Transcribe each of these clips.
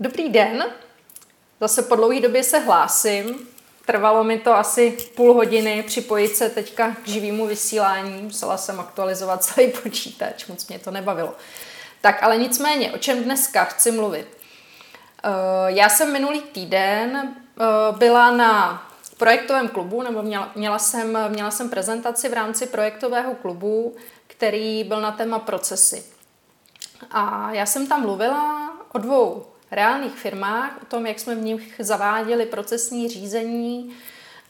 Dobrý den, zase po dlouhé době se hlásím. Trvalo mi to asi půl hodiny připojit se teďka k živému vysílání. Musela jsem aktualizovat celý počítač, moc mě to nebavilo. Tak ale nicméně, o čem dneska chci mluvit? Eh, já jsem minulý týden eh, byla na projektovém klubu, nebo měla, měla, jsem, měla jsem prezentaci v rámci projektového klubu, který byl na téma procesy. A já jsem tam mluvila o dvou reálných firmách, o tom, jak jsme v nich zaváděli procesní řízení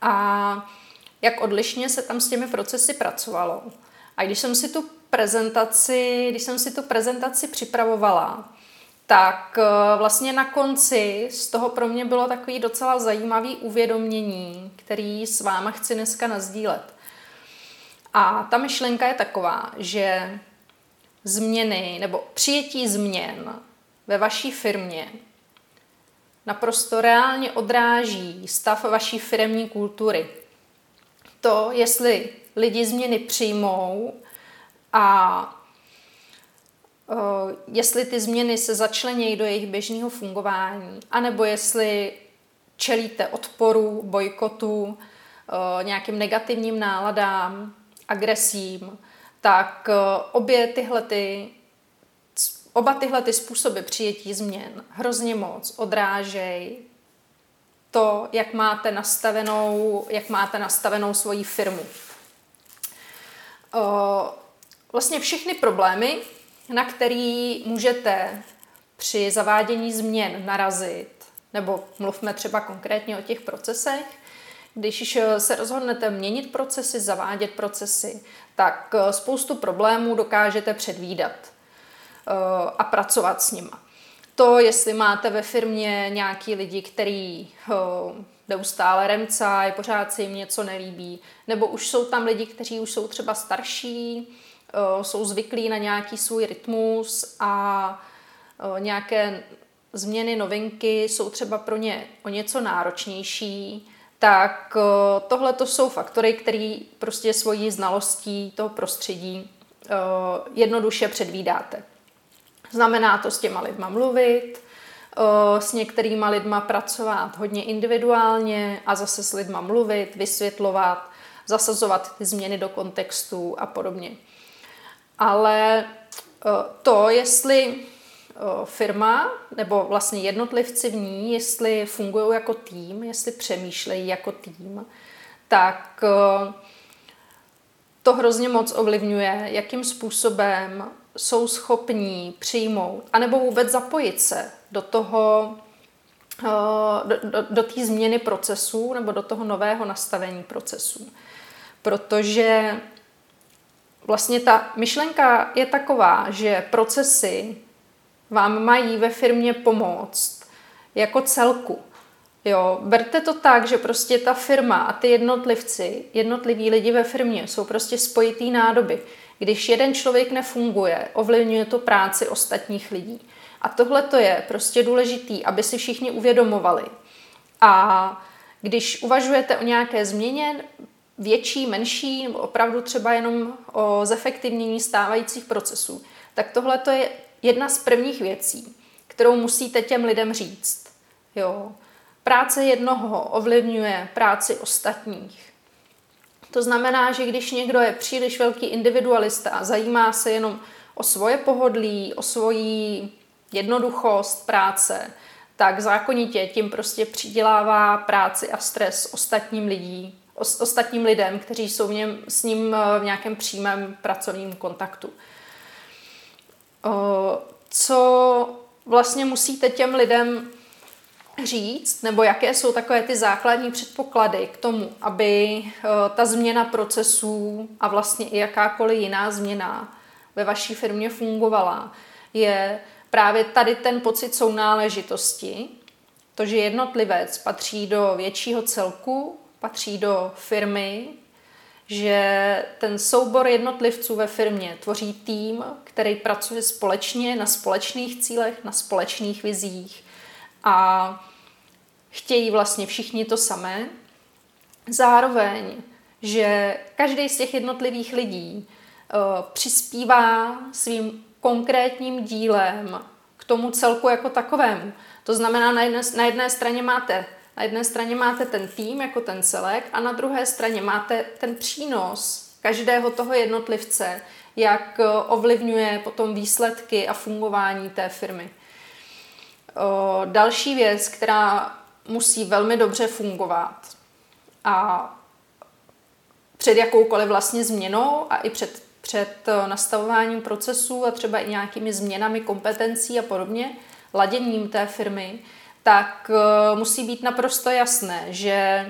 a jak odlišně se tam s těmi procesy pracovalo. A když jsem si tu prezentaci, když jsem si tu prezentaci připravovala, tak eh, vlastně na konci z toho pro mě bylo takový docela zajímavý uvědomění, který s váma chci dneska nazdílet. A ta myšlenka je taková, že změny nebo přijetí změn ve vaší firmě naprosto reálně odráží stav vaší firmní kultury. To, jestli lidi změny přijmou a jestli ty změny se začlenějí do jejich běžného fungování, anebo jestli čelíte odporu, bojkotu, nějakým negativním náladám, agresím, tak obě tyhle ty Oba tyhle ty způsoby přijetí změn hrozně moc odrážejí to, jak máte nastavenou, jak máte nastavenou svoji firmu. Vlastně všechny problémy, na který můžete při zavádění změn narazit, nebo mluvme třeba konkrétně o těch procesech, když se rozhodnete měnit procesy, zavádět procesy, tak spoustu problémů dokážete předvídat. Eh, a pracovat s nima. To, jestli máte ve firmě nějaký lidi, který eh, neustále remcají, pořád se jim něco nelíbí, nebo už jsou tam lidi, kteří už jsou třeba starší, eh, jsou zvyklí na nějaký svůj rytmus a nějaké změny, novinky jsou třeba pro ně o něco náročnější, tak tohle to jsou faktory, které prostě svojí znalostí toho prostředí jednoduše předvídáte. Znamená to s těma lidma mluvit, s některýma lidma pracovat hodně individuálně a zase s lidma mluvit, vysvětlovat, zasazovat ty změny do kontextu a podobně. Ale to, jestli firma nebo vlastně jednotlivci v ní, jestli fungují jako tým, jestli přemýšlejí jako tým, tak to hrozně moc ovlivňuje, jakým způsobem jsou schopní přijmout, anebo vůbec zapojit se do toho, eh, do, do, do té změny procesů nebo do toho nového nastavení procesů. Protože vlastně ta myšlenka je taková, že procesy vám mají ve firmě pomoct jako celku. Jo, berte to tak, že prostě ta firma a ty jednotlivci, jednotliví lidi ve firmě jsou prostě spojitý nádoby. Když jeden člověk nefunguje, ovlivňuje to práci ostatních lidí. A tohle to je prostě důležitý, aby si všichni uvědomovali. A když uvažujete o nějaké změně, větší, menší, nebo opravdu třeba jenom o zefektivnění stávajících procesů, tak tohle to je jedna z prvních věcí, kterou musíte těm lidem říct. Jo. Práce jednoho ovlivňuje práci ostatních. To znamená, že když někdo je příliš velký individualista a zajímá se jenom o svoje pohodlí, o svoji jednoduchost práce, tak zákonitě tím prostě přidělává práci a stres ostatním lidí, ostatním lidem, kteří jsou v něm, s ním eh, v nějakém přímém pracovním kontaktu. Co vlastně musíte těm lidem říct, nebo jaké jsou takové ty základní předpoklady k tomu, aby eh, ta změna procesů a vlastně i jakákoliv jiná změna ve vaší firmě fungovala, je právě tady ten pocit sounáležitosti, to, že jednotlivec patří do většího celku, patří do firmy, že ten soubor jednotlivců ve firmě tvoří tým, který pracuje společně na společných cílech, na společných vizích a chtějí vlastně všichni to samé. Zároveň, že každý z těch jednotlivých lidí uh, přispívá svým konkrétním dílem k tomu celku jako takovému. To znamená, na jedné, na jedné straně máte na jedné straně máte ten tým jako ten celek a na druhé straně máte ten přínos každého toho jednotlivce, jak ovlivňuje potom výsledky a fungování té firmy. Další věc, která musí velmi dobře fungovat a před jakoukoliv vlastně změnou a i před, před nastavováním procesů a třeba i nějakými změnami kompetencí a podobně, laděním té firmy, tak eh, musí být naprosto jasné, že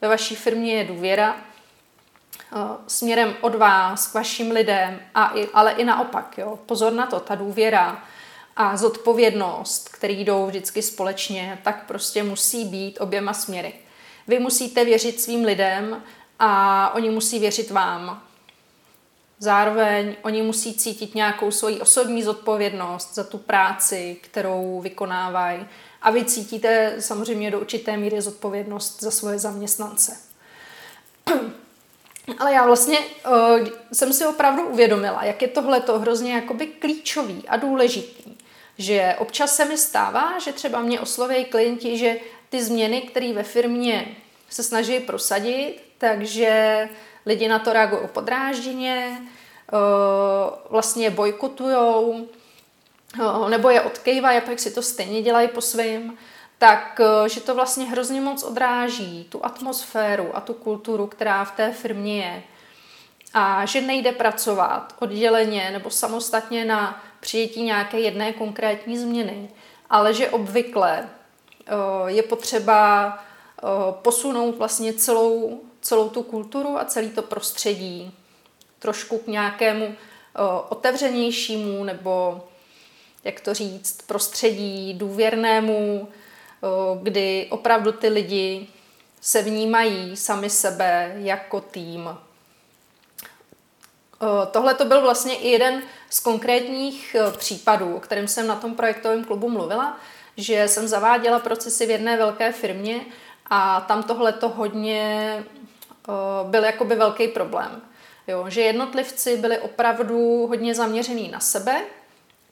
ve vaší firmě je důvěra eh, směrem od vás k vašim lidem, a i, ale i naopak. Jo. Pozor na to, ta důvěra a zodpovědnost, který jdou vždycky společně, tak prostě musí být oběma směry. Vy musíte věřit svým lidem a oni musí věřit vám. Zároveň oni musí cítit nějakou svoji osobní zodpovědnost za tu práci, kterou vykonávají a vy cítíte samozřejmě do určité míry zodpovědnost za svoje zaměstnance. Ale já vlastně uh, jsem si opravdu uvědomila, jak je tohle to hrozně jakoby klíčový a důležitý. Že občas se mi stává, že třeba mě osloví klienti, že ty změny, které ve firmě se snaží prosadit, takže lidi na to reagují podrážděně, uh, vlastně bojkotujou, nebo je odkejvají pak si to stejně dělají po svém, tak e, že to vlastně hrozně moc odráží tu atmosféru a tu kulturu, která v té firmě je. A že nejde pracovat odděleně nebo samostatně na přijetí nějaké jedné konkrétní změny, ale že obvykle e, je potřeba e, posunout vlastně celou, celou tu kulturu a celý to prostředí trošku k nějakému otevřenějšímu nebo jak to říct, prostředí důvěrnému, kdy opravdu ty lidi se vnímají sami sebe jako tým. Tohle to byl vlastně i jeden z konkrétních případů, o kterém jsem na tom projektovém klubu mluvila, že jsem zaváděla procesy v jedné velké firmě a tam tohle to hodně byl jakoby velký problém. Jo, že jednotlivci byli opravdu hodně zaměřený na sebe,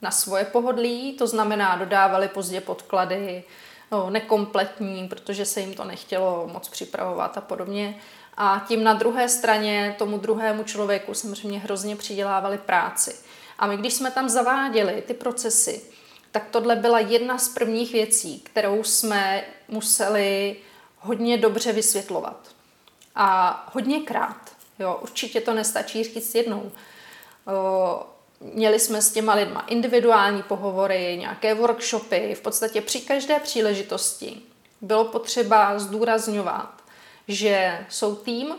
na svoje pohodlí, to znamená dodávali pozdě podklady, no, nekompletní, protože se jim to nechtělo moc připravovat a podobně. A tím na druhé straně tomu druhému člověku samozřejmě hrozně přidělávali práci. A my, když jsme tam zaváděli ty procesy, tak tohle byla jedna z prvních věcí, kterou jsme museli hodně dobře vysvětlovat. A hodněkrát. Jo, určitě to nestačí říct jednou. Měli jsme s těma lidma individuální pohovory, nějaké workshopy, v podstatě při každé příležitosti bylo potřeba zdůrazňovat, že jsou tým,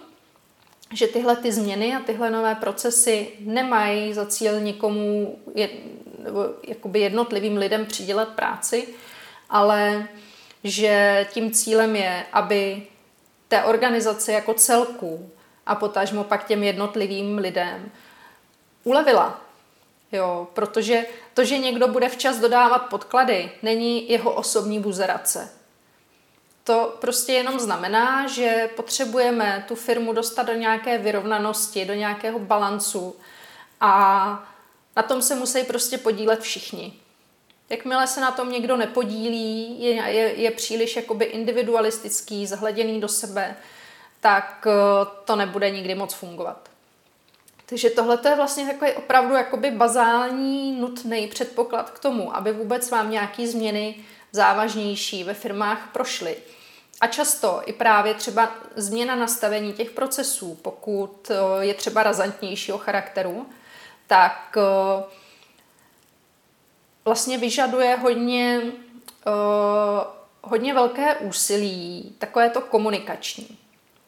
že tyhle ty změny a tyhle nové procesy nemají za cíl někomu, jed, jakoby jednotlivým lidem přidělat práci, ale že tím cílem je, aby té organizaci jako celku a potažmo pak těm jednotlivým lidem ulevila, Jo, protože to, že někdo bude včas dodávat podklady, není jeho osobní buzerace. To prostě jenom znamená, že potřebujeme tu firmu dostat do nějaké vyrovnanosti, do nějakého balancu a na tom se musí prostě podílet všichni. Jakmile se na tom někdo nepodílí, je, je, je příliš jakoby individualistický, zahleděný do sebe, tak eh, to nebude nikdy moc fungovat. Takže tohle je vlastně takový opravdu jakoby bazální, nutný předpoklad k tomu, aby vůbec vám nějaké změny závažnější ve firmách prošly. A často i právě třeba změna nastavení těch procesů, pokud eh, je třeba razantnějšího charakteru, tak eh, vlastně vyžaduje hodně, eh, hodně velké úsilí, takové to komunikační.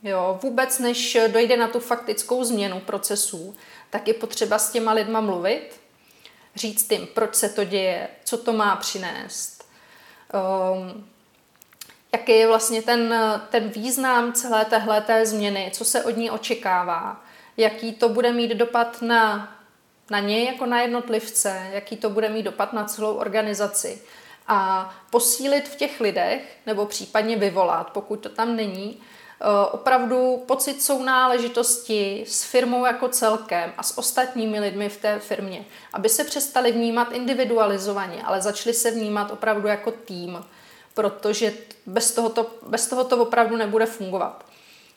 Jo, vůbec než dojde na tu faktickou změnu procesů, tak je potřeba s těma lidma mluvit, říct jim, proč se to děje, co to má přinést, um, jaký je vlastně ten, ten význam celé téhle změny, co se od ní očekává, jaký to bude mít dopad na, na něj jako na jednotlivce, jaký to bude mít dopad na celou organizaci. A posílit v těch lidech, nebo případně vyvolat, pokud to tam není, opravdu pocit sounáležitosti s firmou jako celkem a s ostatními lidmi v té firmě, aby se přestali vnímat individualizovaně, ale začali se vnímat opravdu jako tým, protože bez toho to, bez toho to opravdu nebude fungovat.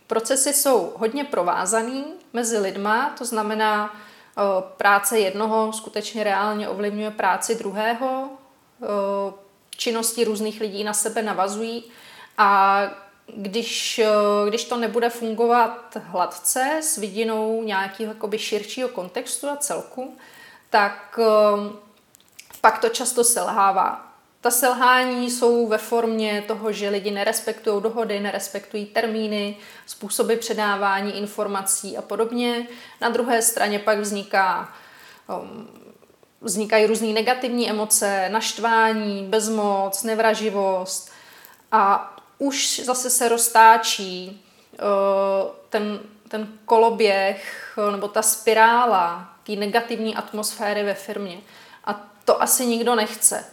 Procesy jsou hodně provázaný mezi lidma, to znamená, práce jednoho skutečně reálně ovlivňuje práci druhého, činnosti různých lidí na sebe navazují a když, když to nebude fungovat hladce s vidinou nějakého jakoby širšího kontextu a celku, tak pak to často selhává. Ta selhání jsou ve formě toho, že lidi nerespektují dohody, nerespektují termíny, způsoby předávání informací a podobně. Na druhé straně pak vzniká, um, vznikají různé negativní emoce, naštvání, bezmoc, nevraživost a už zase se roztáčí uh, ten, ten koloběh nebo ta spirála té negativní atmosféry ve firmě. A to asi nikdo nechce.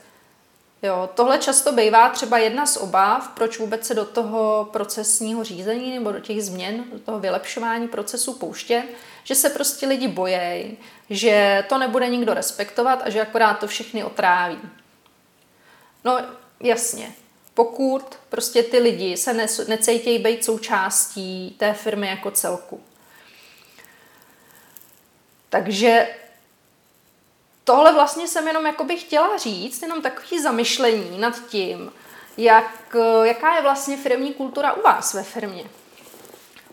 Jo, tohle často bývá třeba jedna z obav, proč vůbec se do toho procesního řízení nebo do těch změn, do toho vylepšování procesu pouštět, že se prostě lidi bojejí, že to nebude nikdo respektovat a že akorát to všechny otráví. No jasně, pokud prostě ty lidi se ne, necejtějí být součástí té firmy jako celku. Takže tohle vlastně jsem jenom jakoby chtěla říct, jenom takový zamyšlení nad tím, jak, jaká je vlastně firmní kultura u vás ve firmě.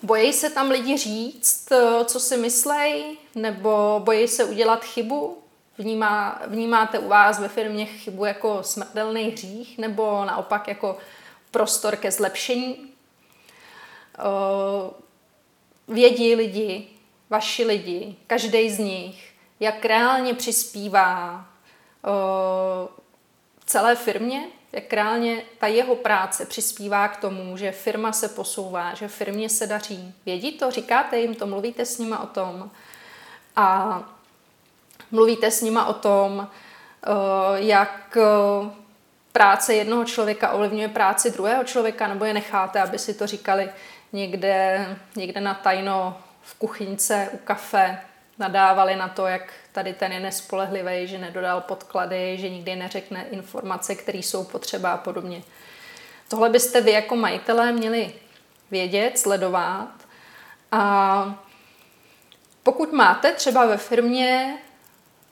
Bojí se tam lidi říct, co si myslej, nebo bojí se udělat chybu? Vnímá, vnímáte u vás ve firmě chybu jako smrtelný hřích, nebo naopak jako prostor ke zlepšení? Vědí lidi, vaši lidi, každý z nich, jak reálně přispívá uh, celé firmě, jak reálně ta jeho práce přispívá k tomu, že firma se posouvá, že firmě se daří. Vědí to, říkáte jim to, mluvíte s nima o tom a mluvíte s nima o tom, uh, jak práce jednoho člověka ovlivňuje práci druhého člověka, nebo je necháte, aby si to říkali někde, někde na tajno v kuchyňce u kafe, nadávali na to, jak tady ten je nespolehlivý, že nedodal podklady, že nikdy neřekne informace, které jsou potřeba a podobně. Tohle byste vy jako majitelé měli vědět, sledovat. A pokud máte třeba ve firmě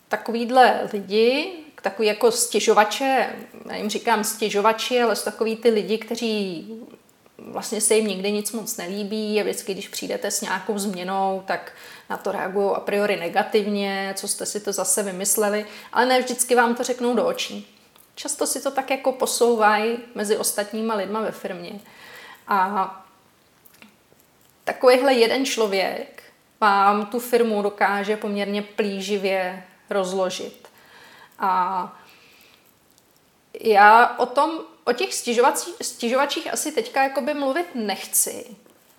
takovýhle lidi, takový jako stěžovače, já jim říkám stěžovači, ale jsou takový ty lidi, kteří vlastně se jim nikdy nic moc nelíbí a vždycky, když přijdete s nějakou změnou, tak na to reagují a priori negativně, co jste si to zase vymysleli, ale ne vždycky vám to řeknou do očí. Často si to tak jako posouvají mezi ostatníma lidma ve firmě. A takovýhle jeden člověk vám tu firmu dokáže poměrně plíživě rozložit. A já o tom, o těch stěžovačích asi teďka jakoby mluvit nechci.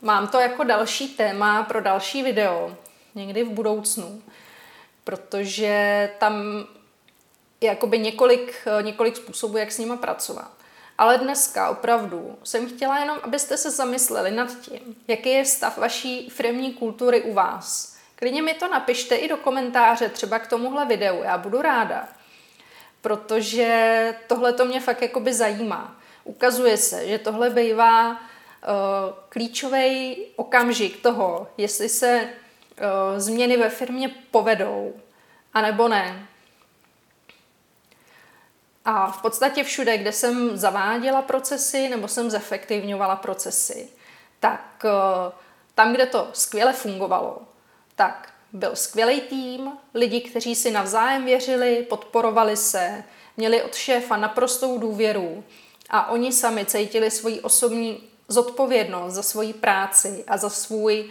Mám to jako další téma pro další video, někdy v budoucnu, protože tam je jakoby několik, několik způsobů, jak s nima pracovat. Ale dneska opravdu jsem chtěla jenom, abyste se zamysleli nad tím, jaký je stav vaší firmní kultury u vás. Klidně mi to napište i do komentáře, třeba k tomuhle videu, já budu ráda. Protože tohle to mě fakt jakoby zajímá. Ukazuje se, že tohle bývá uh, klíčový okamžik toho, jestli se Eh, změny ve firmě povedou, anebo ne. A v podstatě všude, kde jsem zaváděla procesy nebo jsem zefektivňovala procesy, tak eh, tam, kde to skvěle fungovalo, tak byl skvělý tým, lidi, kteří si navzájem věřili, podporovali se, měli od šéfa naprostou důvěru a oni sami cítili svoji osobní zodpovědnost za svoji práci a za svůj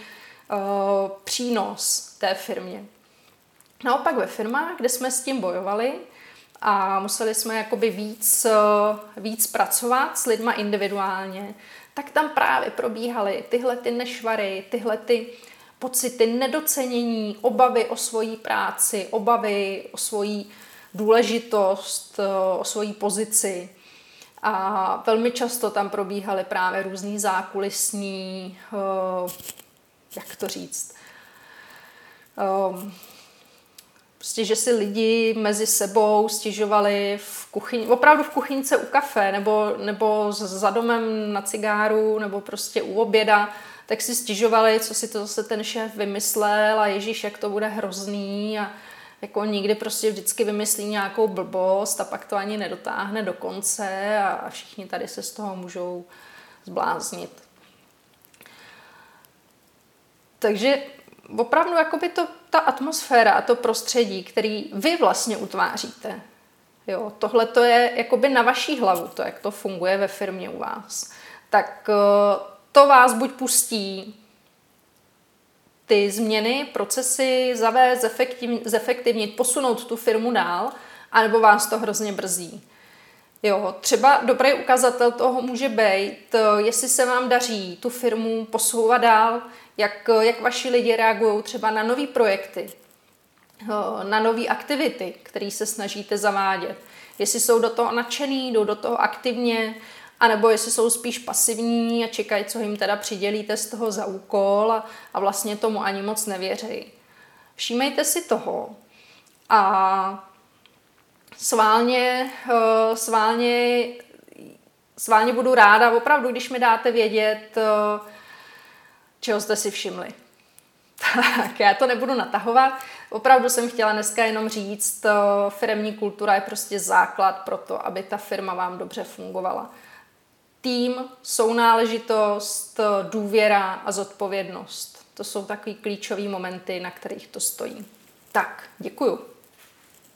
Eh, přínos té firmě. Naopak ve firmách, kde jsme s tím bojovali a museli jsme jakoby víc, eh, víc pracovat s lidma individuálně, tak tam právě probíhaly tyhle ty nešvary, tyhle ty pocity nedocenění, obavy o svoji práci, obavy o svoji důležitost, eh, o svoji pozici. A velmi často tam probíhaly právě různý zákulisní, uh, jak to říct, um, prostě, že si lidi mezi sebou stěžovali v kuchyni, opravdu v kuchyňce u kafe, nebo, nebo za domem na cigáru, nebo prostě u oběda, tak si stěžovali, co si to zase ten šéf vymyslel a ježíš, jak to bude hrozný a jako nikdy prostě vždycky vymyslí nějakou blbost a pak to ani nedotáhne do konce a všichni tady se z toho můžou zbláznit. Takže opravdu jakoby to, ta atmosféra a to prostředí, který vy vlastně utváříte, jo, tohle to je jakoby na vaší hlavu, to, jak to funguje ve firmě u vás, tak eh, to vás buď pustí ty změny, procesy zavést, zefektivnit, posunout tu firmu dál, anebo vás to hrozně brzí. Jo, třeba dobrý ukazatel toho může být, jestli se vám daří tu firmu posouvat dál, jak, jak vaši lidi reagují třeba na nové projekty, na nové aktivity, které se snažíte zavádět. Jestli jsou do toho nadšený, jdou do toho aktivně, anebo jestli jsou spíš pasivní a čekají, co jim teda přidělíte z toho za úkol a, a vlastně tomu ani moc nevěří. Všímejte si toho a sválně, eh, sválně, sválně budu ráda, opravdu, když mi dáte vědět, eh, čeho jste si všimli. Tak já to nebudu natahovat. Opravdu jsem chtěla dneska jenom říct, eh, firmní kultura je prostě základ pro to, aby ta firma vám dobře fungovala tým, sounáležitost, důvěra a zodpovědnost. To jsou takový klíčové momenty, na kterých to stojí. Tak, děkuju.